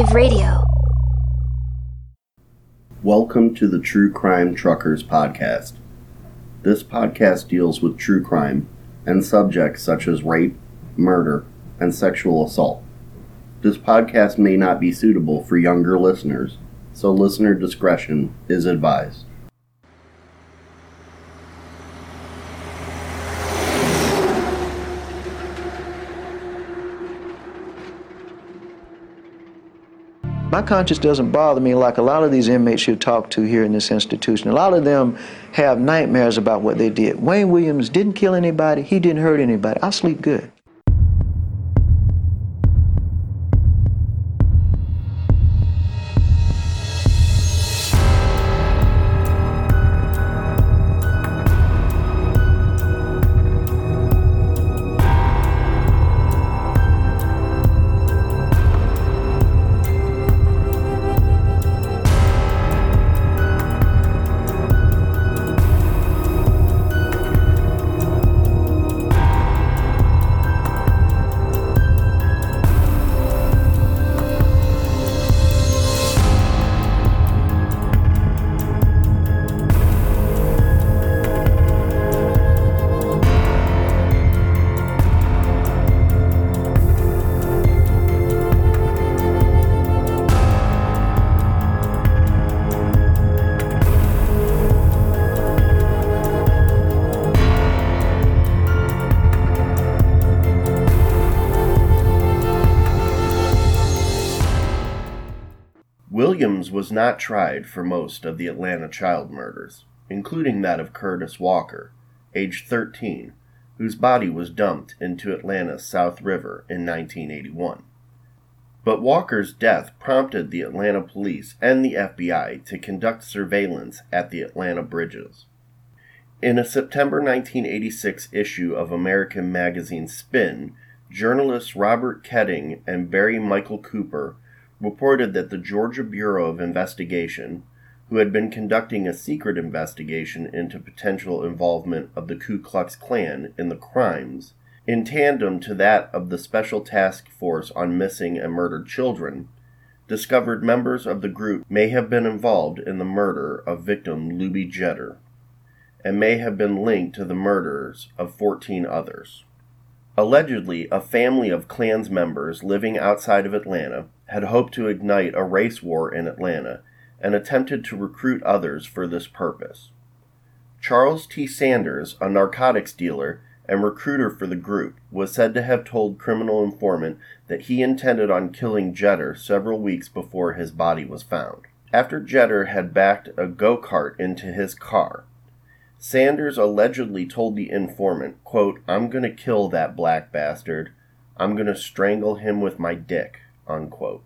Alternative Radio. Welcome to the True Crime Truckers podcast. This podcast deals with true crime and subjects such as rape, murder, and sexual assault. This podcast may not be suitable for younger listeners, so listener discretion is advised. My conscience doesn't bother me like a lot of these inmates you talk to here in this institution. A lot of them have nightmares about what they did. Wayne Williams didn't kill anybody, he didn't hurt anybody. I sleep good. Was not tried for most of the Atlanta child murders, including that of Curtis Walker, aged 13, whose body was dumped into Atlanta's South River in 1981. But Walker's death prompted the Atlanta police and the FBI to conduct surveillance at the Atlanta bridges. In a September 1986 issue of American magazine Spin, journalists Robert Keating and Barry Michael Cooper reported that the Georgia Bureau of Investigation, who had been conducting a secret investigation into potential involvement of the Ku Klux Klan in the crimes, in tandem to that of the Special Task Force on Missing and Murdered Children, discovered members of the group may have been involved in the murder of victim Lubie Geter and may have been linked to the murders of 14 others. Allegedly, a family of Klans members living outside of Atlanta had hoped to ignite a race war in Atlanta and attempted to recruit others for this purpose. Charles T. Sanders, a narcotics dealer and recruiter for the group, was said to have told criminal informant that he intended on killing Geter several weeks before his body was found. After Geter had backed a go kart into his car, Sanders allegedly told the informant, quote, I'm going to kill that black bastard. I'm going to strangle him with my dick, unquote.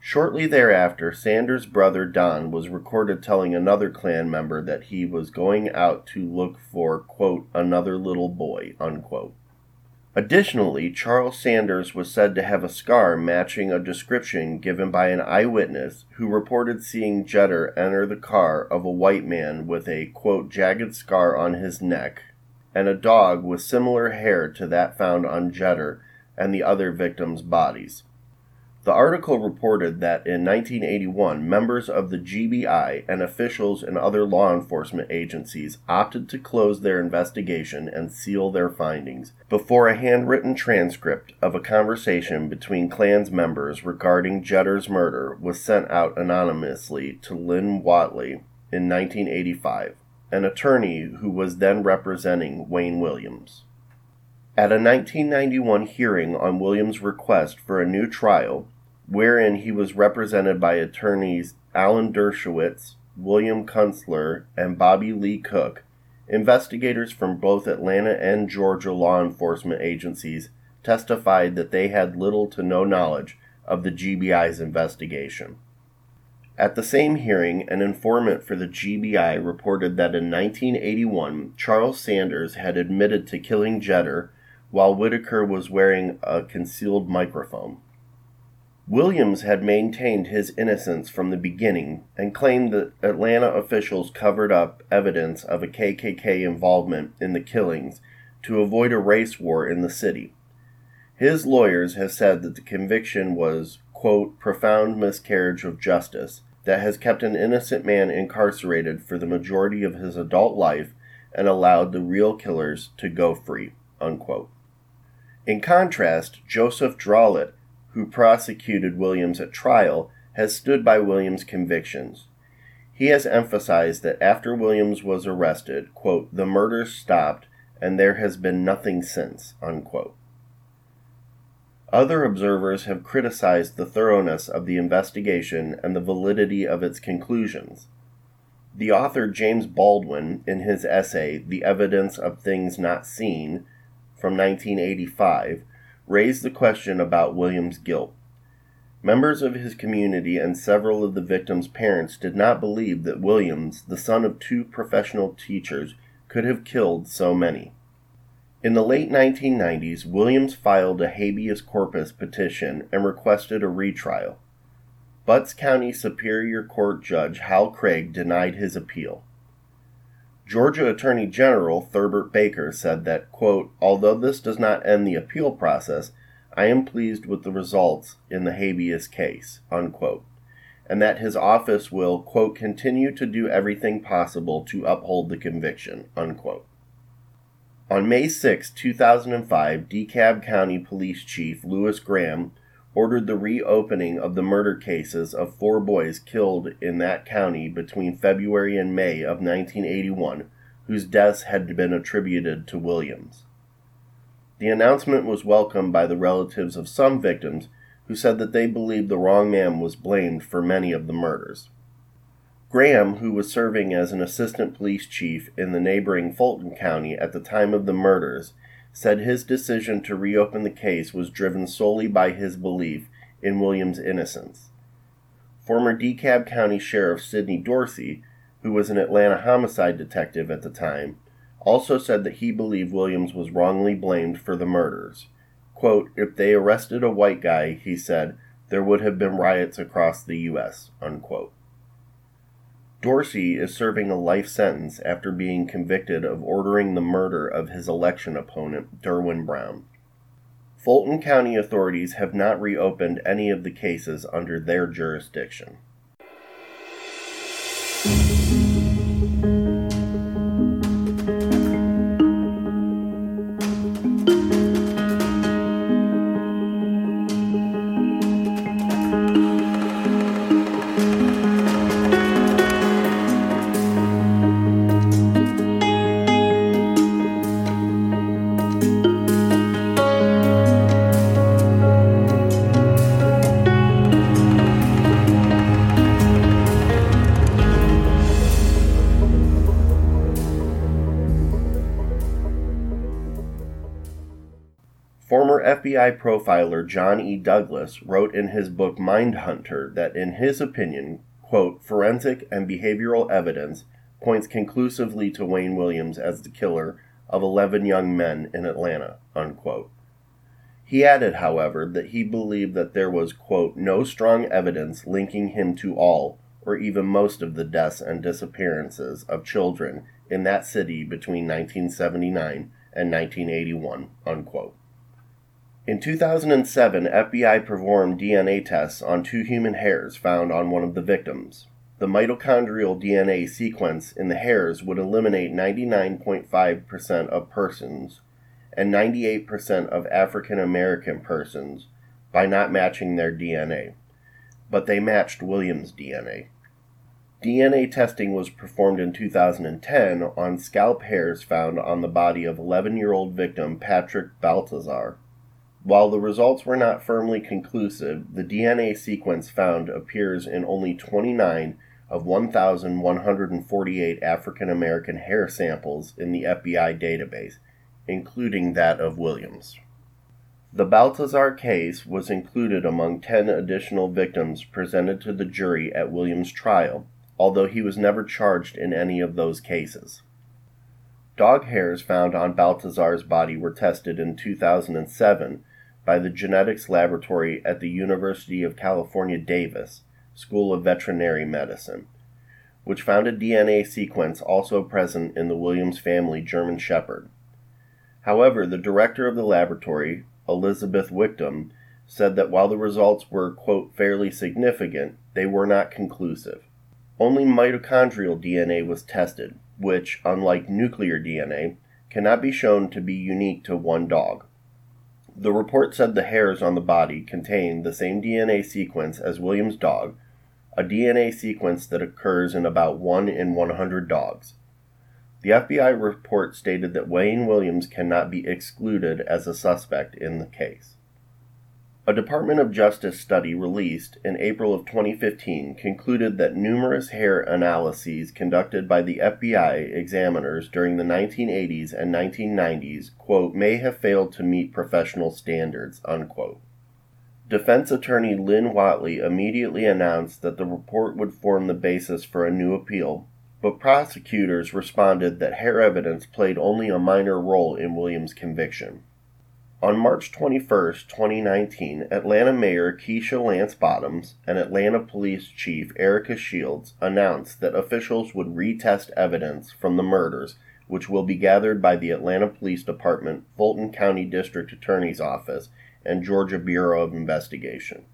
Shortly thereafter, Sanders' brother Don was recorded telling another Klan member that he was going out to look for, quote, another little boy, unquote. Additionally, Charles Sanders was said to have a scar matching a description given by an eyewitness who reported seeing Geter enter the car of a white man with a, quote, jagged scar on his neck and a dog with similar hair to that found on Geter and the other victims' bodies. The article reported that in 1981, members of the GBI and officials in other law enforcement agencies opted to close their investigation and seal their findings before a handwritten transcript of a conversation between Klans members regarding Geter's murder was sent out anonymously to Lynn Whatley in 1985, an attorney who was then representing Wayne Williams. At a 1991 hearing on Williams' request for a new trial, wherein he was represented by attorneys Alan Dershowitz, William Kunstler, and Bobby Lee Cook, investigators from both Atlanta and Georgia law enforcement agencies testified that they had little to no knowledge of the GBI's investigation. At the same hearing, an informant for the GBI reported that in 1981, Charles Sanders had admitted to killing Geter while Whitaker was wearing a concealed microphone. Williams had maintained his innocence from the beginning and claimed that Atlanta officials covered up evidence of a KKK involvement in the killings to avoid a race war in the city. His lawyers have said that the conviction was, quote, profound miscarriage of justice that has kept an innocent man incarcerated for the majority of his adult life and allowed the real killers to go free, unquote. In contrast, Joseph Drolet, who prosecuted Williams at trial, has stood by Williams' convictions. He has emphasized that after Williams was arrested, quote, the murders stopped and there has been nothing since, unquote. Other observers have criticized the thoroughness of the investigation and the validity of its conclusions. The author James Baldwin, in his essay The Evidence of Things Not Seen from 1985, raised the question about William's guilt. Members of his community and several of the victims' parents did not believe that Williams, the son of two professional teachers, could have killed so many. In the late 1990s, Williams filed a habeas corpus petition and requested a retrial. Butts County Superior Court Judge Hal Craig denied his appeal. Georgia Attorney General Thurbert Baker said that, quote, although this does not end the appeal process, I am pleased with the results in the habeas case, unquote, and that his office will, quote, continue to do everything possible to uphold the conviction, unquote. On May 6, 2005, DeKalb County Police Chief Louis Graham ordered the reopening of the murder cases of four boys killed in that county between February and May of 1981, whose deaths had been attributed to Williams. The announcement was welcomed by the relatives of some victims who said that they believed the wrong man was blamed for many of the murders. Graham, who was serving as an assistant police chief in the neighboring Fulton County at the time of the murders, said his decision to reopen the case was driven solely by his belief in Williams' innocence. Former DeKalb County Sheriff Sidney Dorsey, who was an Atlanta homicide detective at the time, also said that he believed Williams was wrongly blamed for the murders. Quote, if they arrested a white guy, he said, there would have been riots across the U.S. Unquote. Dorsey is serving a life sentence after being convicted of ordering the murder of his election opponent, Derwin Brown. Fulton County authorities have not reopened any of the cases under their jurisdiction. FBI profiler John E. Douglas wrote in his book Mindhunter that, in his opinion, quote, forensic and behavioral evidence points conclusively to Wayne Williams as the killer of 11 young men in Atlanta, unquote. He added, however, that he believed that there was, quote, no strong evidence linking him to all or even most of the deaths and disappearances of children in that city between 1979 and 1981, unquote. In 2007, FBI performed DNA tests on two human hairs found on one of the victims. The mitochondrial DNA sequence in the hairs would eliminate 99.5% of persons and 98% of African American persons by not matching their DNA, but they matched Williams' DNA. DNA testing was performed in 2010 on scalp hairs found on the body of 11 year old victim Patrick Baltazar. While the results were not firmly conclusive, the DNA sequence found appears in only 29 of 1,148 African American hair samples in the FBI database, including that of Williams. The Baltazar case was included among 10 additional victims presented to the jury at Williams' trial, although he was never charged in any of those cases. Dog hairs found on Baltazar's body were tested in 2007 by the Genetics Laboratory at the University of California, Davis School of Veterinary Medicine, which found a DNA sequence also present in the Williams family German Shepherd. However, the director of the laboratory, Elizabeth Wictum, said that while the results were, quote, fairly significant, they were not conclusive. Only mitochondrial DNA was tested, which, unlike nuclear DNA, cannot be shown to be unique to one dog. The report said the hairs on the body contained the same DNA sequence as William's dog, a DNA sequence that occurs in about 1 in 100 dogs. The FBI report stated that Wayne Williams cannot be excluded as a suspect in the case. A Department of Justice study released in April of 2015 concluded that numerous hair analyses conducted by the FBI examiners during the 1980s and 1990s, quote, may have failed to meet professional standards, unquote. Defense attorney Lynn Whatley immediately announced that the report would form the basis for a new appeal, but prosecutors responded that hair evidence played only a minor role in Williams' conviction. On March 21, 2019, Atlanta Mayor Keisha Lance Bottoms and Atlanta Police Chief Erika Shields announced that officials would retest evidence from the murders, which will be gathered by the Atlanta Police Department, Fulton County District Attorney's Office, and Georgia Bureau of Investigation.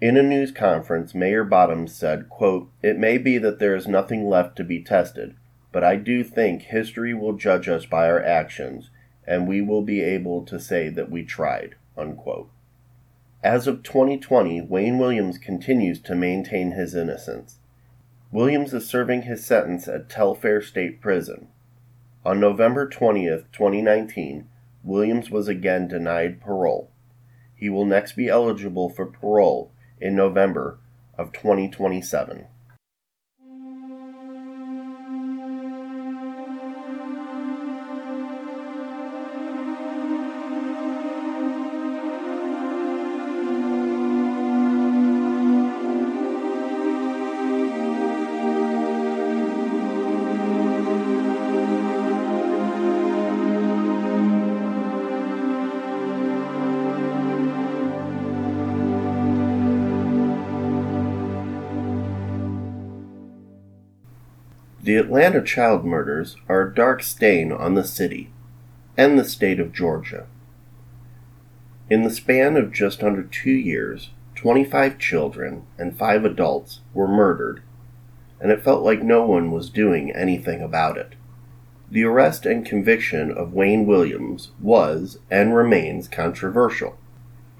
In a news conference, Mayor Bottoms said, quote, It may be that there is nothing left to be tested, but I do think history will judge us by our actions and we will be able to say that we tried. Unquote. As of 2020, Wayne Williams continues to maintain his innocence. Williams is serving his sentence at Telfair State Prison. On November 20th, 2019, Williams was again denied parole. He will next be eligible for parole in November of 2027. The Atlanta child murders are a dark stain on the city and the state of Georgia. In the span of just under two years, 25 children and five adults were murdered, and it felt like no one was doing anything about it. The arrest and conviction of Wayne Williams was and remains controversial.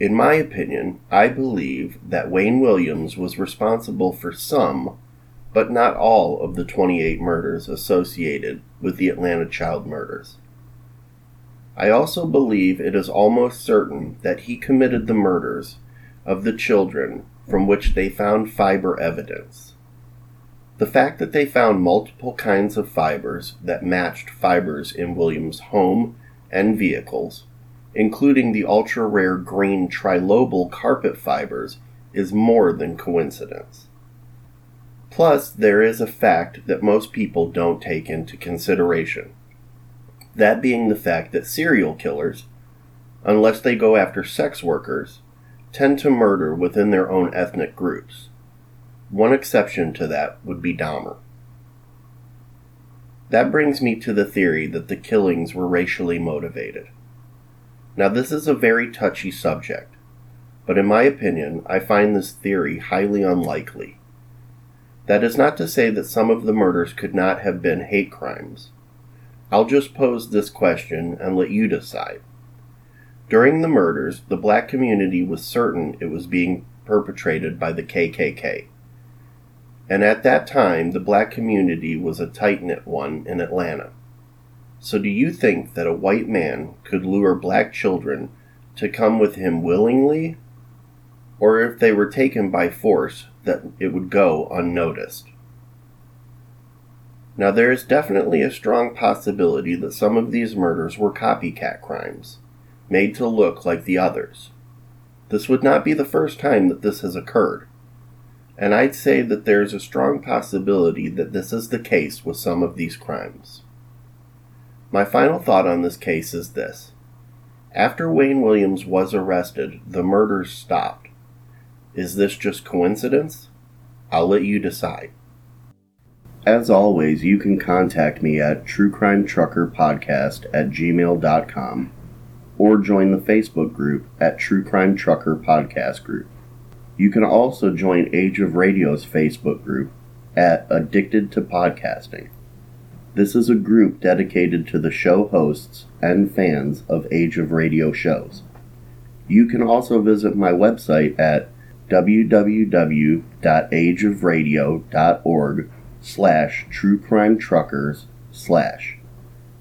In my opinion, I believe that Wayne Williams was responsible for some but not all of the 28 murders associated with the Atlanta child murders. I also believe it is almost certain that he committed the murders of the children from which they found fiber evidence. The fact that they found multiple kinds of fibers that matched fibers in Williams' home and vehicles, including the ultra rare green trilobal carpet fibers, is more than coincidence. Plus, there is a fact that most people don't take into consideration. That being the fact that serial killers, unless they go after sex workers, tend to murder within their own ethnic groups. One exception to that would be Dahmer. That brings me to the theory that the killings were racially motivated. Now, this is a very touchy subject, but in my opinion, I find this theory highly unlikely. That is not to say that some of the murders could not have been hate crimes. I'll just pose this question and let you decide. During the murders, the black community was certain it was being perpetrated by the KKK. And at that time, the black community was a tight knit one in Atlanta. So, do you think that a white man could lure black children to come with him willingly? Or if they were taken by force, that it would go unnoticed. Now, there is definitely a strong possibility that some of these murders were copycat crimes, made to look like the others. This would not be the first time that this has occurred, and I'd say that there is a strong possibility that this is the case with some of these crimes. My final thought on this case is this. After Wayne Williams was arrested, the murders stopped. Is this just coincidence? I'll let you decide. As always, you can contact me at truecrimetruckerpodcast at gmail.com or join the Facebook group at True Crime Trucker Podcast Group. You can also join Age of Radio's Facebook group at Addicted to Podcasting. This is a group dedicated to the show hosts and fans of Age of Radio shows. You can also visit my website at www.ageofradio.org slash truecrimetruckers slash.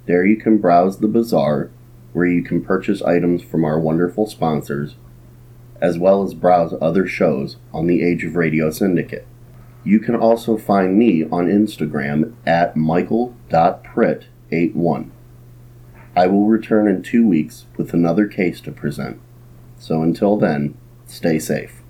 There you can browse the bazaar where you can purchase items from our wonderful sponsors as well as browse other shows on the Age of Radio Syndicate. You can also find me on Instagram at michael.pritt81. I will return in two weeks with another case to present. So until then, stay safe.